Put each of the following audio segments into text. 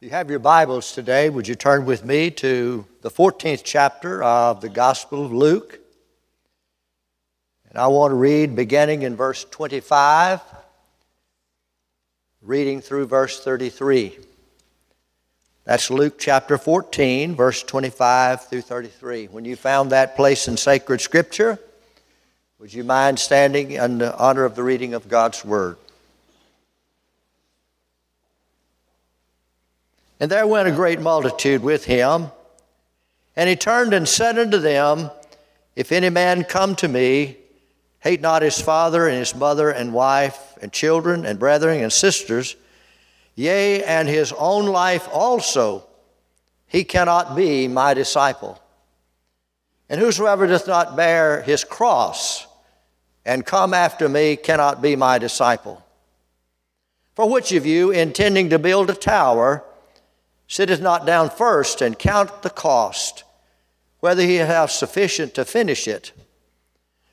You have your Bibles today, would you turn with me to the 14th chapter of the Gospel of Luke? And I want to read beginning in verse 25, reading through verse 33. That's Luke chapter 14, verse 25 through 33. When you found that place in sacred scripture, would you mind standing in honor of the reading of God's Word? And there went a great multitude with him. And he turned and said unto them, If any man come to me, hate not his father and his mother and wife and children and brethren and sisters, yea, and his own life also, he cannot be my disciple. And whosoever doth not bear his cross and come after me cannot be my disciple. For which of you, intending to build a tower, sitteth not down first and count the cost, whether he have sufficient to finish it.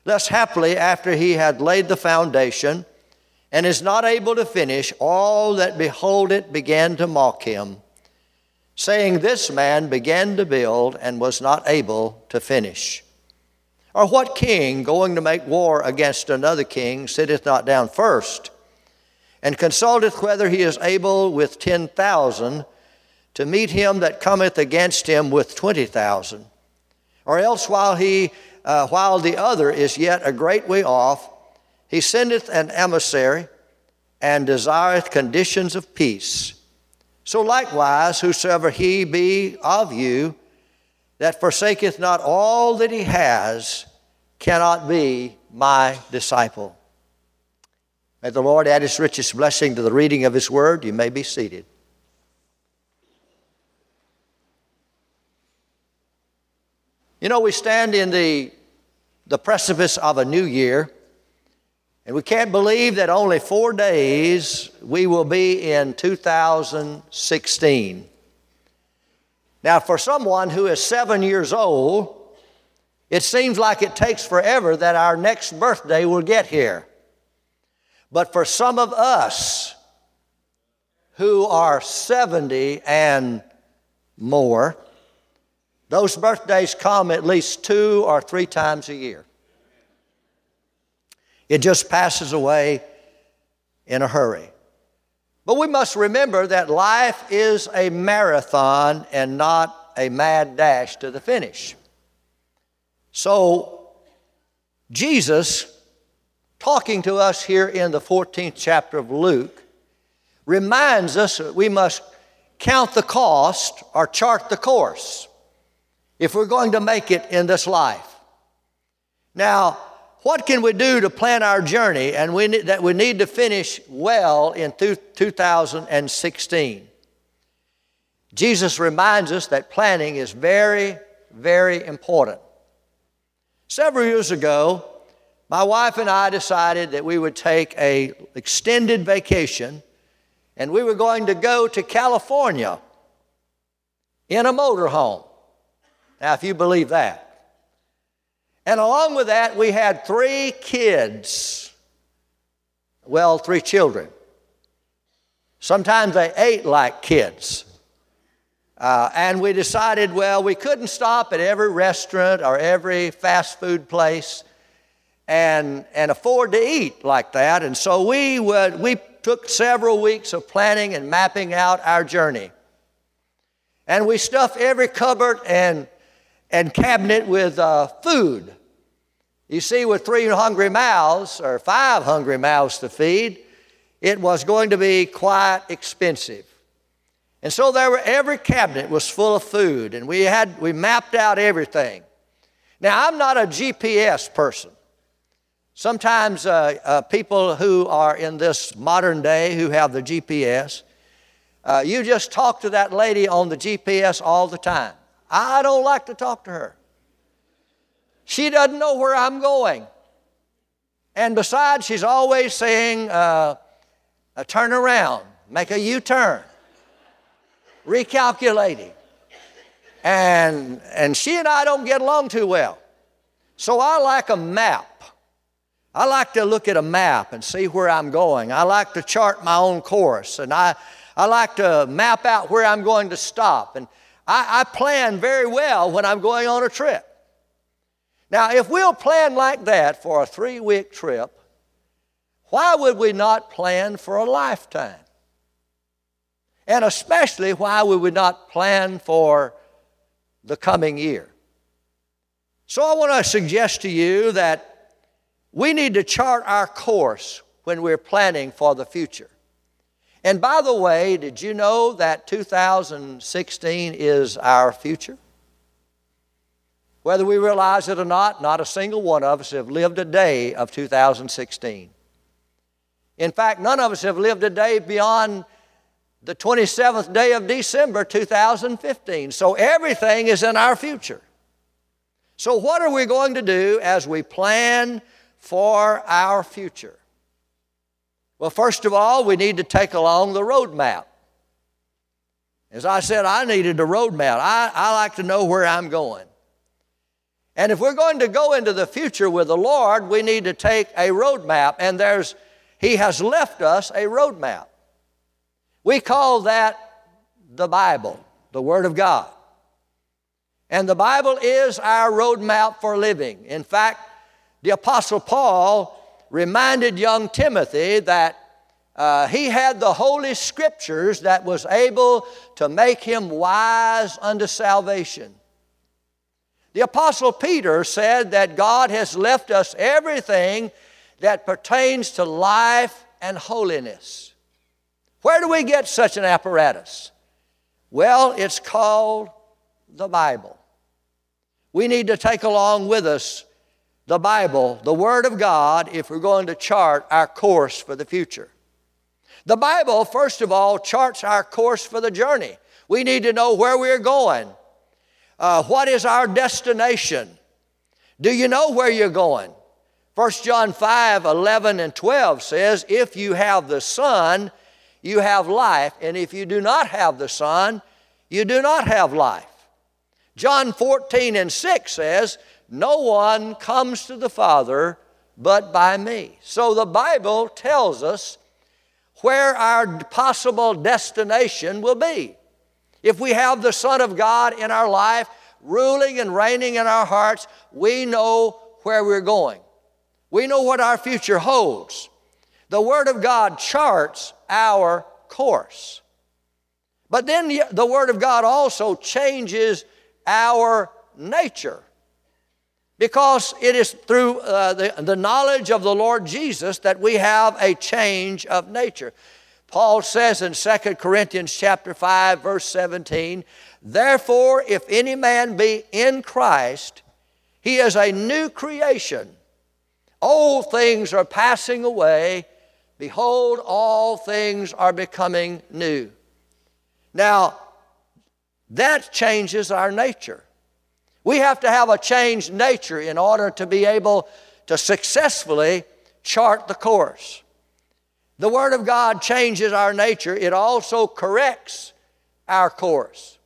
Thus, happily, after he had laid the foundation, and is not able to finish, all that behold it began to mock him, saying, This man began to build and was not able to finish. Or what king, going to make war against another king, sitteth not down first, and consulteth whether he is able with ten thousand to meet him that cometh against him with twenty thousand. Or else while he uh, while the other is yet a great way off, he sendeth an emissary and desireth conditions of peace. So likewise, whosoever he be of you that forsaketh not all that he has cannot be my disciple. May the Lord add his richest blessing to the reading of his word. You may be seated. You know, we stand in the, the precipice of a new year, and we can't believe that only four days we will be in 2016. Now, for someone who is seven years old, it seems like it takes forever that our next birthday will get here. But for some of us who are 70 and more, those birthdays come at least two or three times a year. It just passes away in a hurry. But we must remember that life is a marathon and not a mad dash to the finish. So, Jesus, talking to us here in the 14th chapter of Luke, reminds us that we must count the cost or chart the course if we're going to make it in this life. Now, what can we do to plan our journey and we that we need to finish well in 2016? Jesus reminds us that planning is very, very important. Several years ago, my wife and I decided that we would take a extended vacation and we were going to go to California in a motorhome. Now, if you believe that. And along with that, we had three kids. Well, three children. Sometimes they ate like kids. Uh, and we decided, well, we couldn't stop at every restaurant or every fast food place and, and afford to eat like that. And so we, would, we took several weeks of planning and mapping out our journey. And we stuffed every cupboard and and cabinet with uh, food. You see, with three hungry mouths or five hungry mouths to feed, it was going to be quite expensive. And so there were, every cabinet was full of food, and we had we mapped out everything. Now I'm not a GPS person. Sometimes uh, uh, people who are in this modern day who have the GPS, uh, you just talk to that lady on the GPS all the time. I don't like to talk to her. She doesn't know where I'm going. And besides, she's always saying, uh, turn around, make a U turn, recalculating. And, and she and I don't get along too well. So I like a map. I like to look at a map and see where I'm going. I like to chart my own course. And I, I like to map out where I'm going to stop. And I, I plan very well when I'm going on a trip. Now, if we'll plan like that for a three week trip, why would we not plan for a lifetime? And especially, why would we not plan for the coming year? So, I want to suggest to you that we need to chart our course when we're planning for the future. And by the way, did you know that 2016 is our future? Whether we realize it or not, not a single one of us have lived a day of 2016. In fact, none of us have lived a day beyond the 27th day of December 2015. So everything is in our future. So, what are we going to do as we plan for our future? Well, first of all, we need to take along the road map. As I said, I needed a road map. I, I like to know where I'm going. And if we're going to go into the future with the Lord, we need to take a road map, and there's He has left us a road map. We call that the Bible, the Word of God. And the Bible is our roadmap for living. In fact, the Apostle Paul reminded young Timothy that uh, he had the Holy Scriptures that was able to make him wise unto salvation. The Apostle Peter said that God has left us everything that pertains to life and holiness. Where do we get such an apparatus? Well, it's called the Bible. We need to take along with us the Bible, the Word of God, if we're going to chart our course for the future. The Bible, first of all, charts our course for the journey. We need to know where we're going. Uh, what is our destination? Do you know where you're going? 1 John 5 11 and 12 says, If you have the Son, you have life, and if you do not have the Son, you do not have life. John 14 and 6 says, no one comes to the Father but by me. So the Bible tells us where our possible destination will be. If we have the Son of God in our life, ruling and reigning in our hearts, we know where we're going. We know what our future holds. The Word of God charts our course. But then the Word of God also changes our nature. Because it is through uh, the, the knowledge of the Lord Jesus that we have a change of nature. Paul says in 2 Corinthians chapter 5 verse 17, "Therefore if any man be in Christ, he is a new creation. Old things are passing away; behold all things are becoming new." Now, that changes our nature. We have to have a changed nature in order to be able to successfully chart the course. The Word of God changes our nature, it also corrects our course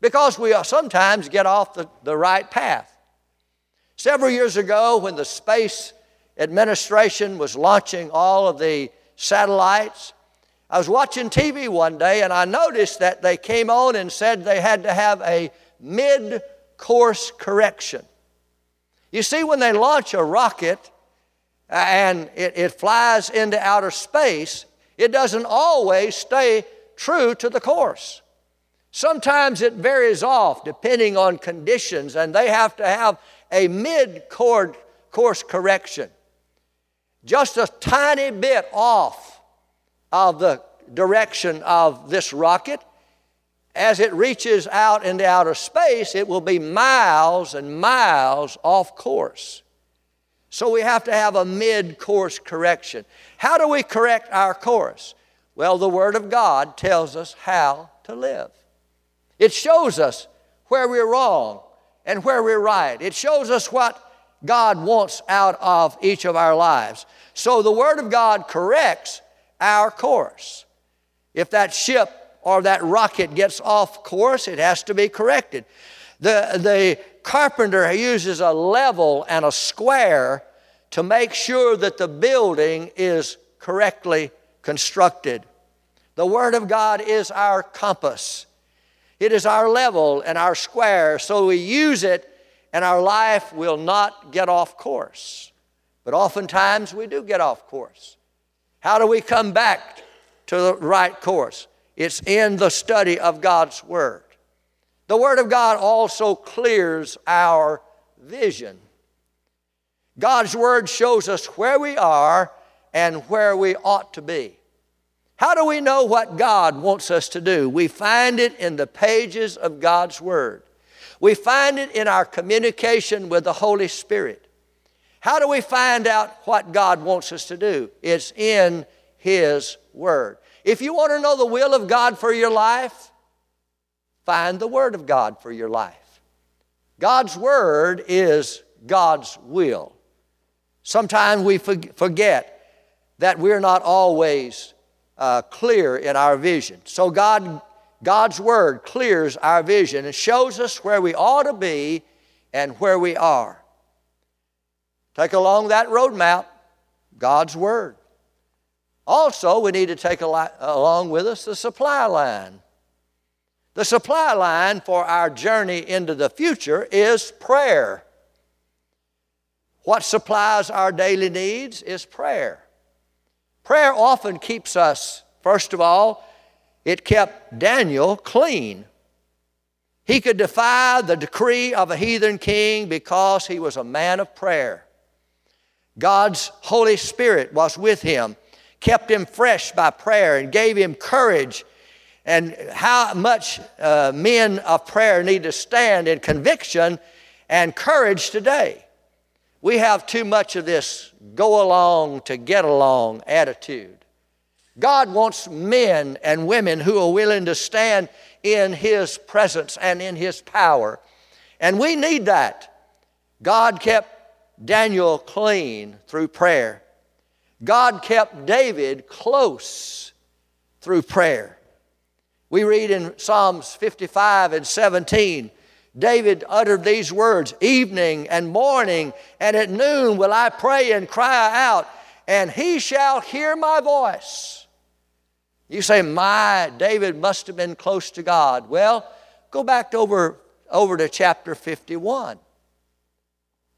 because we sometimes get off the, the right path. Several years ago, when the Space Administration was launching all of the satellites, I was watching TV one day and I noticed that they came on and said they had to have a mid course correction. You see, when they launch a rocket uh, and it, it flies into outer space, it doesn't always stay true to the course. Sometimes it varies off depending on conditions, and they have to have a mid course correction. Just a tiny bit off of the direction of this rocket, as it reaches out into outer space, it will be miles and miles off course. So we have to have a mid course correction. How do we correct our course? Well, the Word of God tells us how to live. It shows us where we're wrong and where we're right. It shows us what God wants out of each of our lives. So the Word of God corrects our course. If that ship or that rocket gets off course, it has to be corrected. The, the carpenter uses a level and a square to make sure that the building is correctly constructed. The Word of God is our compass. It is our level and our square, so we use it and our life will not get off course. But oftentimes we do get off course. How do we come back to the right course? It's in the study of God's Word. The Word of God also clears our vision. God's Word shows us where we are and where we ought to be. How do we know what God wants us to do? We find it in the pages of God's Word. We find it in our communication with the Holy Spirit. How do we find out what God wants us to do? It's in His Word. If you want to know the will of God for your life, find the Word of God for your life. God's Word is God's will. Sometimes we forget that we're not always uh, clear in our vision. So God, God's Word clears our vision and shows us where we ought to be and where we are. Take along that roadmap, God's Word. Also, we need to take along with us the supply line. The supply line for our journey into the future is prayer. What supplies our daily needs is prayer. Prayer often keeps us, first of all, it kept Daniel clean. He could defy the decree of a heathen king because he was a man of prayer. God's Holy Spirit was with him, kept him fresh by prayer, and gave him courage. And how much uh, men of prayer need to stand in conviction and courage today. We have too much of this go along to get along attitude. God wants men and women who are willing to stand in His presence and in His power. And we need that. God kept Daniel clean through prayer. God kept David close through prayer. We read in Psalms 55 and 17 David uttered these words Evening and morning and at noon will I pray and cry out, and he shall hear my voice. You say, My, David must have been close to God. Well, go back to over, over to chapter 51.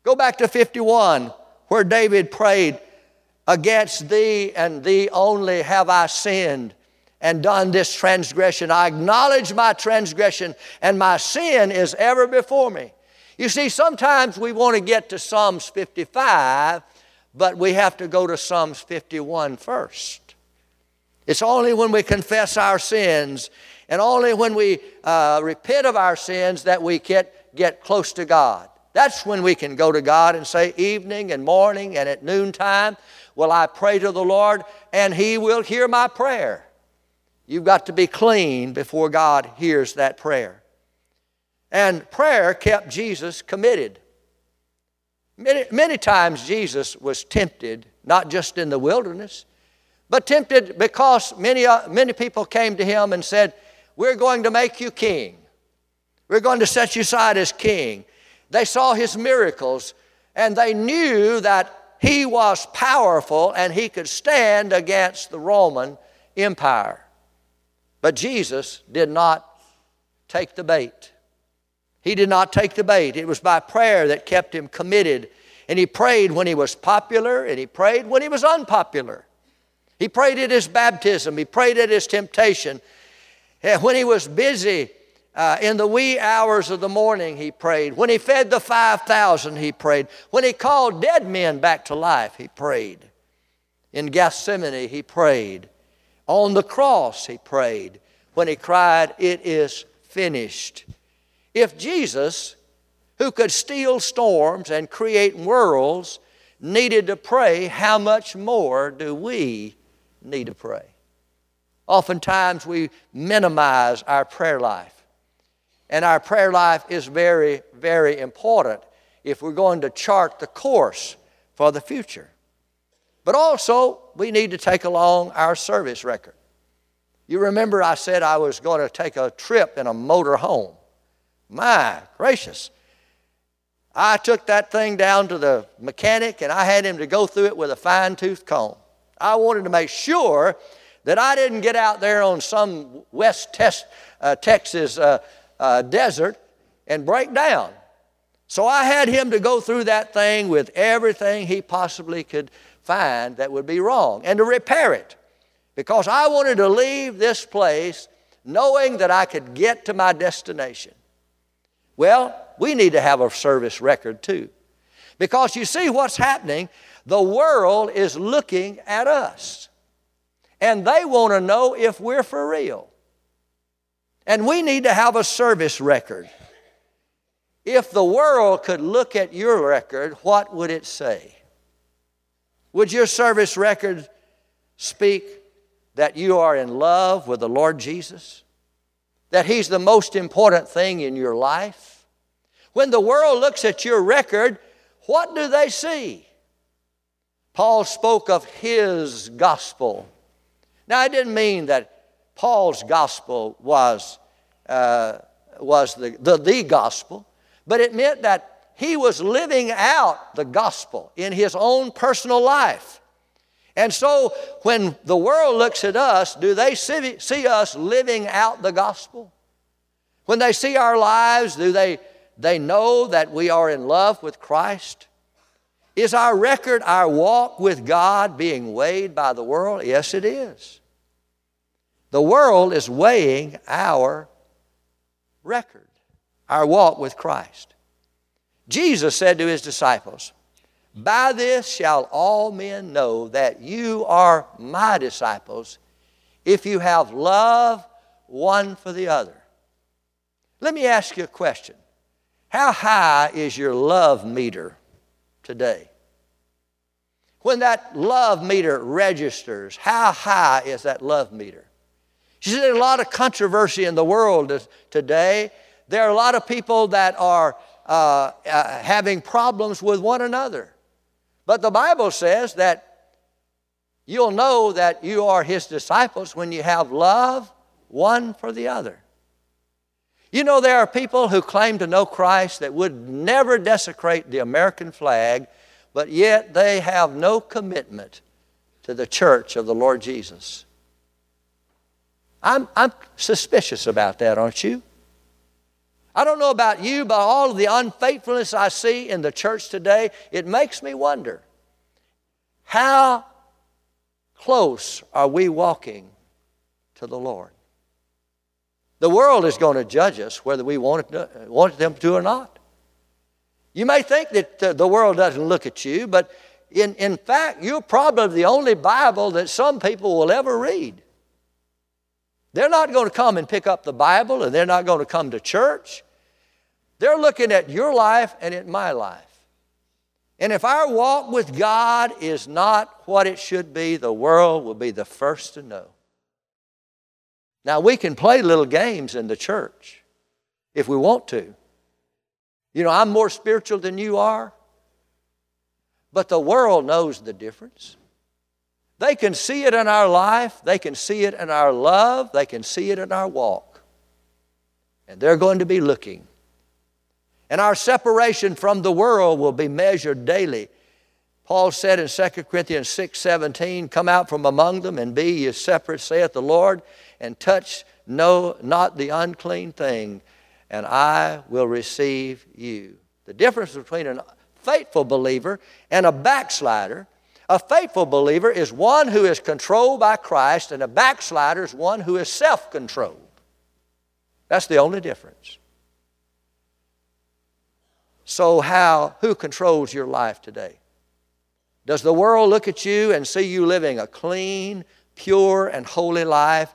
Go back to 51, where David prayed, Against thee and thee only have I sinned and done this transgression. I acknowledge my transgression, and my sin is ever before me. You see, sometimes we want to get to Psalms 55, but we have to go to Psalms 51 first. It's only when we confess our sins and only when we uh, repent of our sins that we get, get close to God. That's when we can go to God and say, evening and morning and at noontime, will I pray to the Lord, and He will hear my prayer. You've got to be clean before God hears that prayer. And prayer kept Jesus committed. Many, many times Jesus was tempted, not just in the wilderness, but tempted because many, uh, many people came to him and said, We're going to make you king. We're going to set you aside as king. They saw his miracles and they knew that he was powerful and he could stand against the Roman Empire. But Jesus did not take the bait. He did not take the bait. It was by prayer that kept him committed. And he prayed when he was popular and he prayed when he was unpopular. He prayed at his baptism, he prayed at his temptation. And When he was busy uh, in the wee hours of the morning, he prayed. When he fed the 5,000, he prayed. When he called dead men back to life, he prayed. In Gethsemane, he prayed. On the cross, he prayed when he cried, It is finished. If Jesus, who could steal storms and create worlds, needed to pray, how much more do we need to pray? Oftentimes we minimize our prayer life. And our prayer life is very, very important if we're going to chart the course for the future. But also, we need to take along our service record. You remember I said I was going to take a trip in a motor home. My gracious. I took that thing down to the mechanic and I had him to go through it with a fine tooth comb. I wanted to make sure that I didn't get out there on some West uh, Texas uh, uh, desert and break down. So I had him to go through that thing with everything he possibly could find that would be wrong and to repair it because I wanted to leave this place knowing that I could get to my destination. Well, we need to have a service record too. Because you see what's happening, the world is looking at us. And they want to know if we're for real. And we need to have a service record. If the world could look at your record, what would it say? Would your service record speak that you are in love with the Lord Jesus? That He's the most important thing in your life? When the world looks at your record, what do they see? Paul spoke of his gospel. Now, I didn't mean that Paul's gospel was, uh, was the, the, the gospel, but it meant that he was living out the gospel in his own personal life. And so when the world looks at us, do they see, see us living out the gospel? When they see our lives, do they, they know that we are in love with Christ? Is our record, our walk with God being weighed by the world? Yes, it is. The world is weighing our record, our walk with Christ. Jesus said to his disciples, By this shall all men know that you are my disciples if you have love one for the other. Let me ask you a question How high is your love meter today? When that love meter registers, how high is that love meter? You see, there's a lot of controversy in the world today. There are a lot of people that are uh, uh, having problems with one another. But the Bible says that you'll know that you are His disciples when you have love one for the other. You know, there are people who claim to know Christ that would never desecrate the American flag, but yet they have no commitment to the church of the Lord Jesus. I'm, I'm suspicious about that, aren't you? I don't know about you, but all of the unfaithfulness I see in the church today, it makes me wonder how close are we walking to the Lord? The world is going to judge us whether we want, it, want them to or not. You may think that the world doesn't look at you, but in, in fact, you're probably the only Bible that some people will ever read. They're not going to come and pick up the Bible and they're not going to come to church. They're looking at your life and at my life. And if our walk with God is not what it should be, the world will be the first to know. Now, we can play little games in the church if we want to. You know, I'm more spiritual than you are, but the world knows the difference. They can see it in our life, they can see it in our love, they can see it in our walk. And they're going to be looking. And our separation from the world will be measured daily. Paul said in 2 Corinthians 6 17, Come out from among them and be ye separate, saith the Lord, and touch no not the unclean thing, and I will receive you. The difference between a faithful believer and a backslider a faithful believer is one who is controlled by Christ, and a backslider is one who is self controlled. That's the only difference. So, how, who controls your life today? Does the world look at you and see you living a clean, pure, and holy life?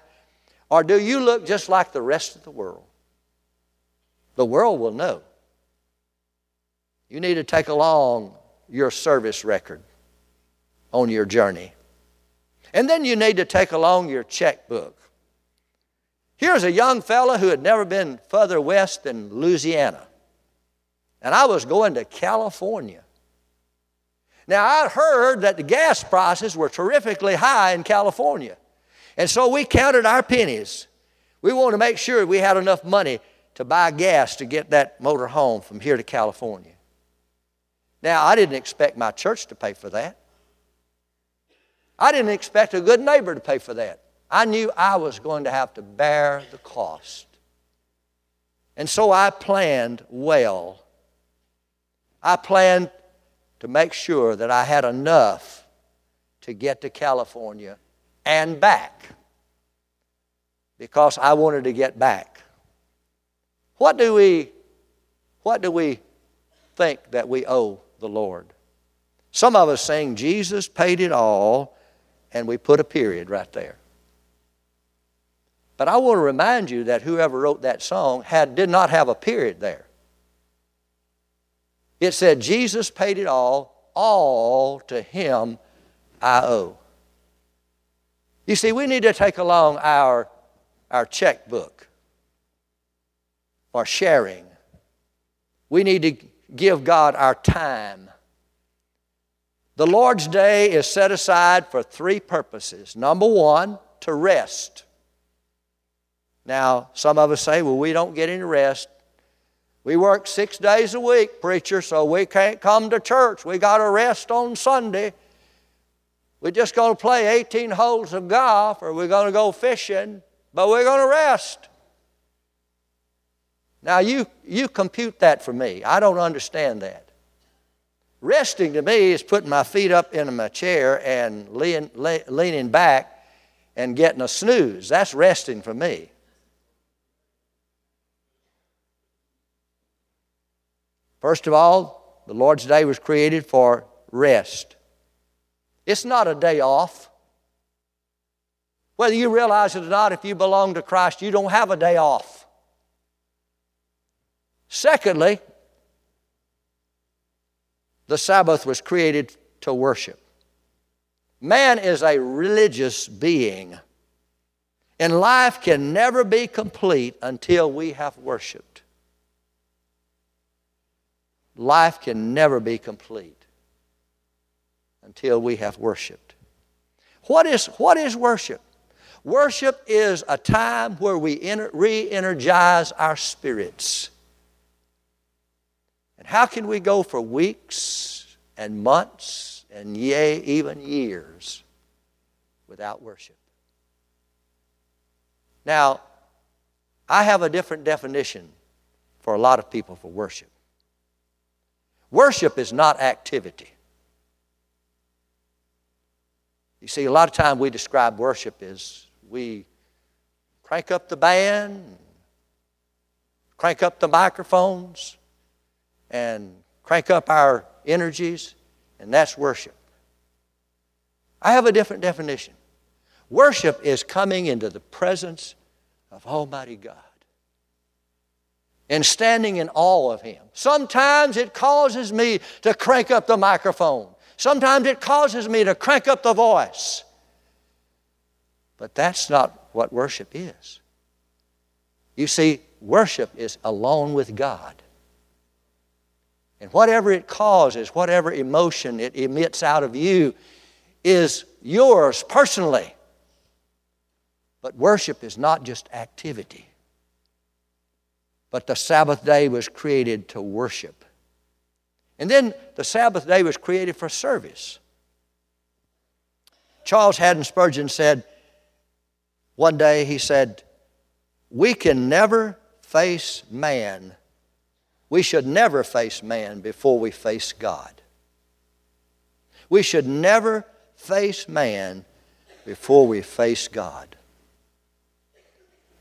Or do you look just like the rest of the world? The world will know. You need to take along your service record on your journey. And then you need to take along your checkbook. Here's a young fellow who had never been further west than Louisiana. And I was going to California. Now, I'd heard that the gas prices were terrifically high in California. And so we counted our pennies. We wanted to make sure we had enough money to buy gas to get that motor home from here to California. Now, I didn't expect my church to pay for that. I didn't expect a good neighbor to pay for that. I knew I was going to have to bear the cost. And so I planned well. I planned to make sure that I had enough to get to California and back because I wanted to get back. What do we what do we think that we owe the Lord? Some of us saying Jesus paid it all and we put a period right there. But I want to remind you that whoever wrote that song had, did not have a period there. It said, Jesus paid it all, all to him I owe. You see, we need to take along our, our checkbook for sharing. We need to give God our time. The Lord's day is set aside for three purposes. Number one, to rest. Now, some of us say, well, we don't get any rest. We work six days a week, preacher, so we can't come to church. We got to rest on Sunday. We're just going to play 18 holes of golf or we're going to go fishing, but we're going to rest. Now, you, you compute that for me. I don't understand that. Resting to me is putting my feet up in my chair and lean, leaning back and getting a snooze. That's resting for me. First of all, the Lord's day was created for rest. It's not a day off. Whether you realize it or not, if you belong to Christ, you don't have a day off. Secondly, the Sabbath was created to worship. Man is a religious being, and life can never be complete until we have worshiped life can never be complete until we have worshiped. What is, what is worship? Worship is a time where we re energize our spirits. How can we go for weeks and months and yea, even years without worship? Now, I have a different definition for a lot of people for worship. Worship is not activity. You see, a lot of time we describe worship as we crank up the band, crank up the microphones, and crank up our energies, and that's worship. I have a different definition. Worship is coming into the presence of Almighty God and standing in awe of Him. Sometimes it causes me to crank up the microphone. Sometimes it causes me to crank up the voice. But that's not what worship is. You see, worship is alone with God. And whatever it causes, whatever emotion it emits out of you, is yours personally. But worship is not just activity but the Sabbath day was created to worship. And then the Sabbath day was created for service. Charles Haddon Spurgeon said, one day he said, We can never face man. We should never face man before we face God. We should never face man before we face God.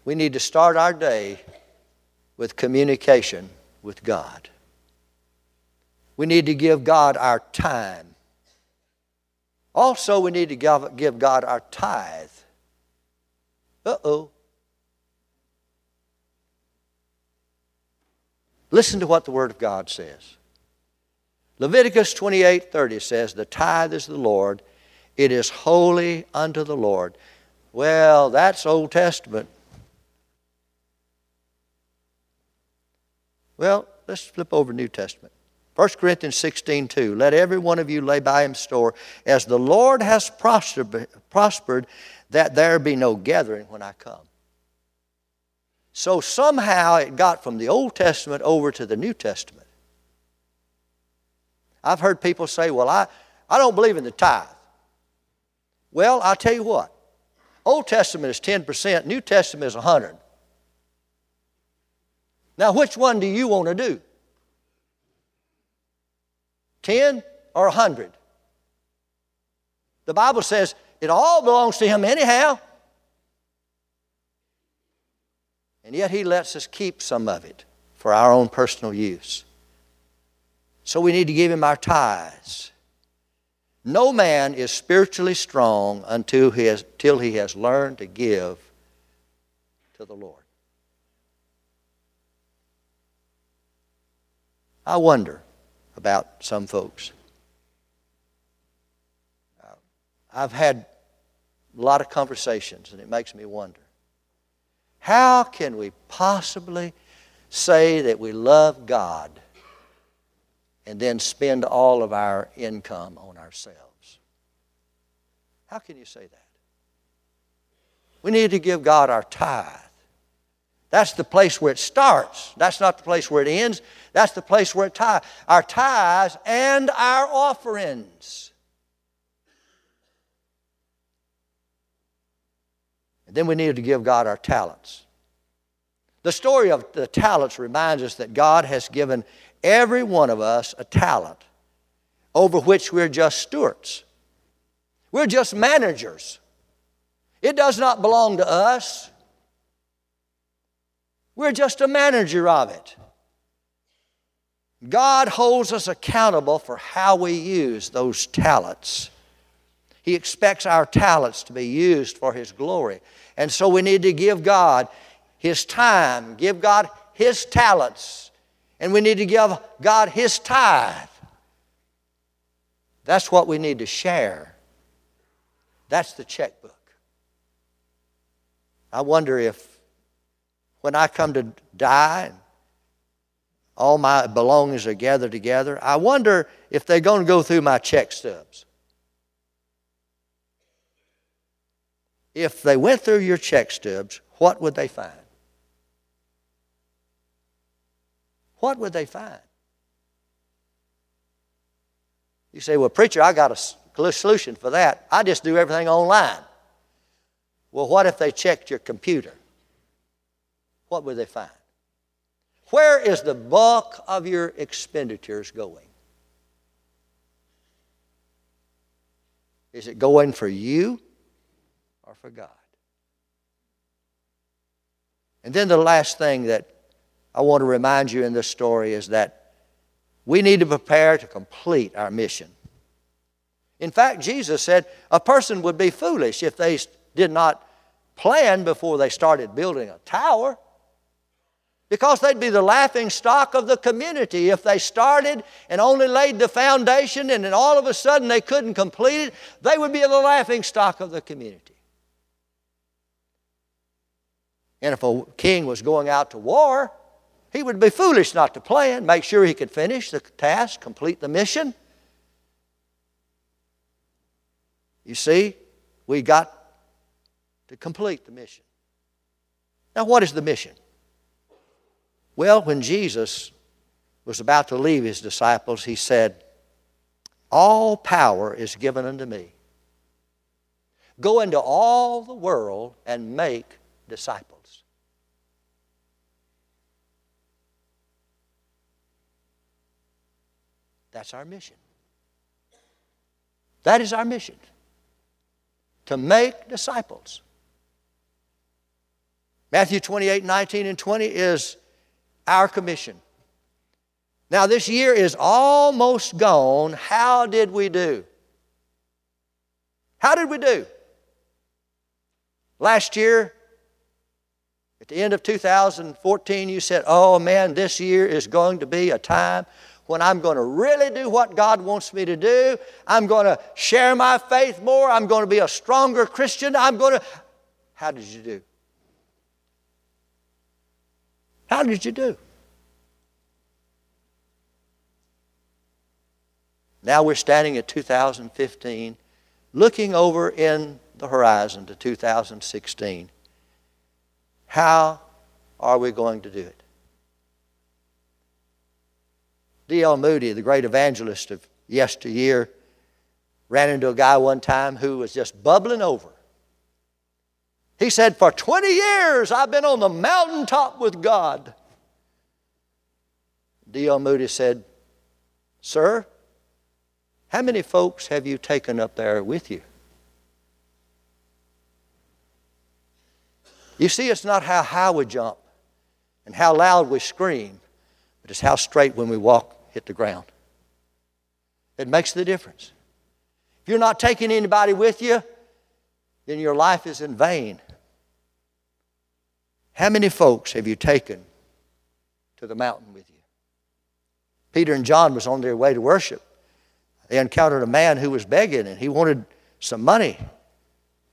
We need to start our day with communication with God. We need to give God our time. Also, we need to give God our tithe. Uh oh. Listen to what the Word of God says. Leviticus 28 30 says, The tithe is the Lord, it is holy unto the Lord. Well, that's Old Testament. Well, let's flip over New Testament. 1 Corinthians 16, 2. Let every one of you lay by him store, as the Lord has prospered, prospered, that there be no gathering when I come. So somehow it got from the Old Testament over to the New Testament. I've heard people say, well, I, I don't believe in the tithe. Well, I'll tell you what. Old Testament is 10%, New Testament is 100. Now, which one do you want to do? 10 or 100? The Bible says it all belongs to Him anyhow. And yet He lets us keep some of it for our own personal use. So we need to give Him our tithes. No man is spiritually strong until he has, till he has learned to give to the Lord. I wonder about some folks. Uh, I've had a lot of conversations, and it makes me wonder how can we possibly say that we love God and then spend all of our income on ourselves? How can you say that? We need to give God our tithe. That's the place where it starts. That's not the place where it ends. That's the place where it ties. Our tithes and our offerings. Then we need to give God our talents. The story of the talents reminds us that God has given every one of us a talent over which we're just stewards. We're just managers. It does not belong to us. We're just a manager of it. God holds us accountable for how we use those talents. He expects our talents to be used for His glory. And so we need to give God His time, give God His talents, and we need to give God His tithe. That's what we need to share. That's the checkbook. I wonder if when I come to die and all my belongings are gathered together, I wonder if they're going to go through my check stubs. If they went through your check stubs, what would they find? What would they find? You say, well, preacher, I got a solution for that. I just do everything online. Well, what if they checked your computer? What would they find? Where is the bulk of your expenditures going? Is it going for you or for God? And then the last thing that I want to remind you in this story is that we need to prepare to complete our mission. In fact, Jesus said a person would be foolish if they did not plan before they started building a tower. Because they'd be the laughing stock of the community if they started and only laid the foundation and then all of a sudden they couldn't complete it. They would be the laughing stock of the community. And if a king was going out to war, he would be foolish not to plan, make sure he could finish the task, complete the mission. You see, we got to complete the mission. Now, what is the mission? Well, when Jesus was about to leave his disciples, he said, All power is given unto me. Go into all the world and make disciples. That's our mission. That is our mission to make disciples. Matthew 28 19 and 20 is our commission. Now, this year is almost gone. How did we do? How did we do? Last year, at the end of 2014, you said, Oh man, this year is going to be a time when I'm going to really do what God wants me to do. I'm going to share my faith more. I'm going to be a stronger Christian. I'm going to. How did you do? How did you do? Now we're standing at 2015, looking over in the horizon to 2016. How are we going to do it? D.L. Moody, the great evangelist of yesteryear, ran into a guy one time who was just bubbling over. He said, For 20 years I've been on the mountaintop with God. D.L. Moody said, Sir, how many folks have you taken up there with you? You see, it's not how high we jump and how loud we scream, but it's how straight when we walk hit the ground. It makes the difference. If you're not taking anybody with you, then your life is in vain. How many folks have you taken to the mountain with you? Peter and John was on their way to worship. They encountered a man who was begging and he wanted some money.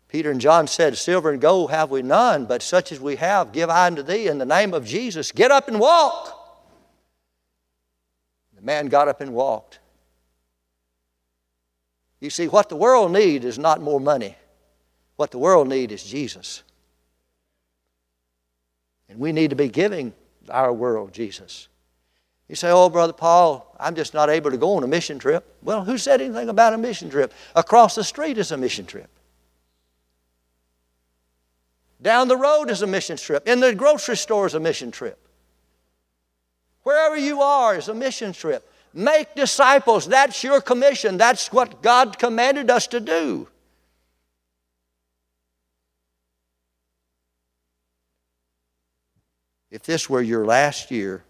Peter and John said, Silver and gold have we none, but such as we have give I unto thee in the name of Jesus. Get up and walk. The man got up and walked. You see, what the world needs is not more money. What the world needs is Jesus. And we need to be giving our world Jesus. You say, Oh, Brother Paul, I'm just not able to go on a mission trip. Well, who said anything about a mission trip? Across the street is a mission trip. Down the road is a mission trip. In the grocery store is a mission trip. Wherever you are is a mission trip. Make disciples. That's your commission. That's what God commanded us to do. If this were your last year,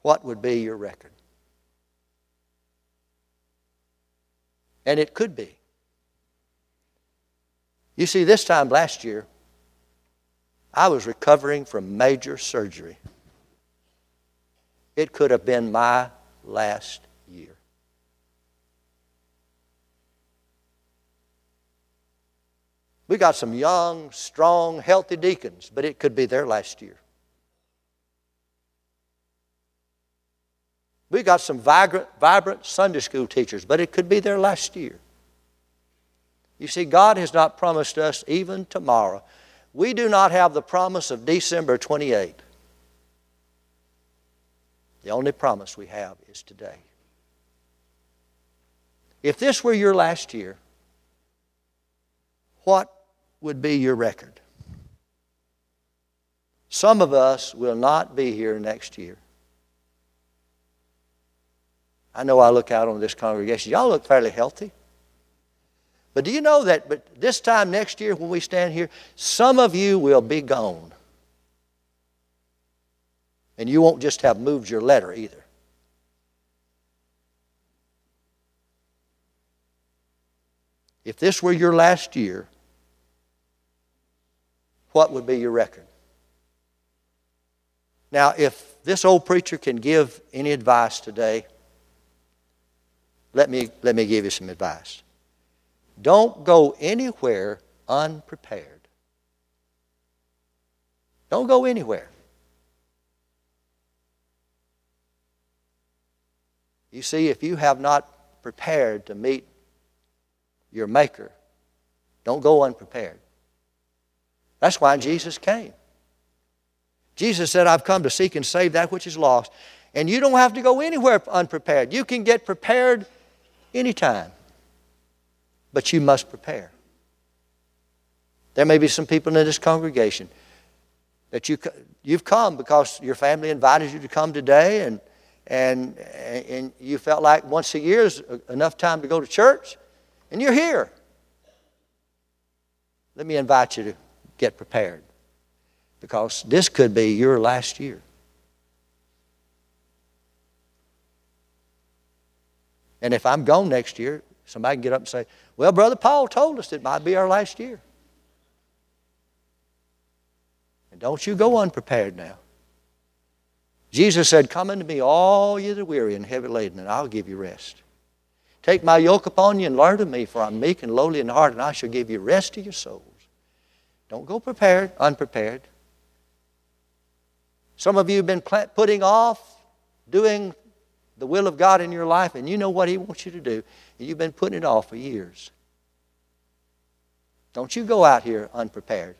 what would be your record? And it could be. You see, this time last year, I was recovering from major surgery. It could have been my last year. We got some young, strong, healthy deacons, but it could be their last year. We got some vibrant, vibrant Sunday school teachers, but it could be their last year. You see, God has not promised us even tomorrow. We do not have the promise of December 28. The only promise we have is today. If this were your last year, what would be your record? Some of us will not be here next year. I know I look out on this congregation. Y'all look fairly healthy. But do you know that but this time next year when we stand here, some of you will be gone. And you won't just have moved your letter either. If this were your last year, what would be your record? Now, if this old preacher can give any advice today, let me, let me give you some advice. Don't go anywhere unprepared. Don't go anywhere. You see, if you have not prepared to meet your Maker, don't go unprepared. That's why Jesus came. Jesus said, I've come to seek and save that which is lost. And you don't have to go anywhere unprepared. You can get prepared anytime. But you must prepare. There may be some people in this congregation that you, you've come because your family invited you to come today and, and, and you felt like once a year is enough time to go to church, and you're here. Let me invite you to get prepared because this could be your last year. And if I'm gone next year, somebody can get up and say, Well, Brother Paul told us it might be our last year. And don't you go unprepared now. Jesus said, Come unto me, all ye that are weary and heavy laden, and I'll give you rest. Take my yoke upon you and learn of me, for I'm meek and lowly in heart, and I shall give you rest to your souls. Don't go prepared, unprepared. Some of you have been putting off doing the will of God in your life and you know what He wants you to do, and you've been putting it off for years. Don't you go out here unprepared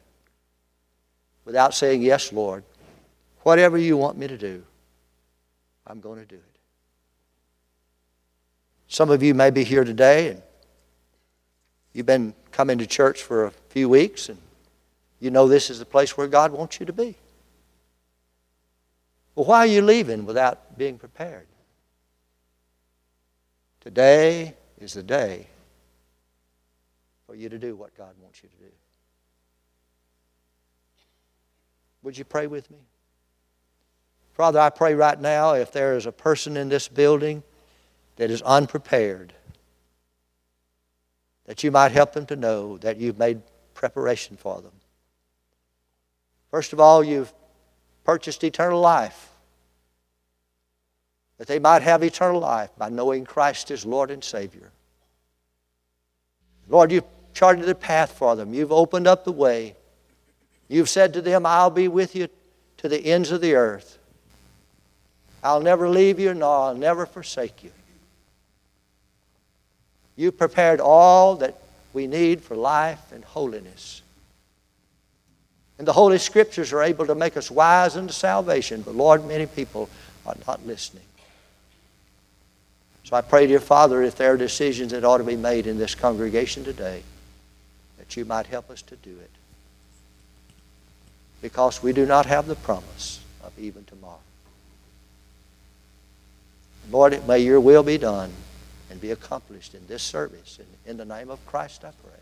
without saying, Yes, Lord, whatever you want me to do, I'm going to do it. Some of you may be here today and you've been coming to church for a few weeks and You know this is the place where God wants you to be. Well, why are you leaving without being prepared? Today is the day for you to do what God wants you to do. Would you pray with me? Father, I pray right now if there is a person in this building that is unprepared, that you might help them to know that you've made preparation for them. First of all, you've purchased eternal life, that they might have eternal life by knowing Christ as Lord and Savior. Lord, you've charted the path for them, you've opened up the way. You've said to them, I'll be with you to the ends of the earth. I'll never leave you, nor I'll never forsake you. You prepared all that we need for life and holiness. And the Holy Scriptures are able to make us wise unto salvation, but Lord, many people are not listening. So I pray, dear Father, if there are decisions that ought to be made in this congregation today, that you might help us to do it. Because we do not have the promise of even tomorrow. Lord, may your will be done and be accomplished in this service. And in the name of Christ, I pray.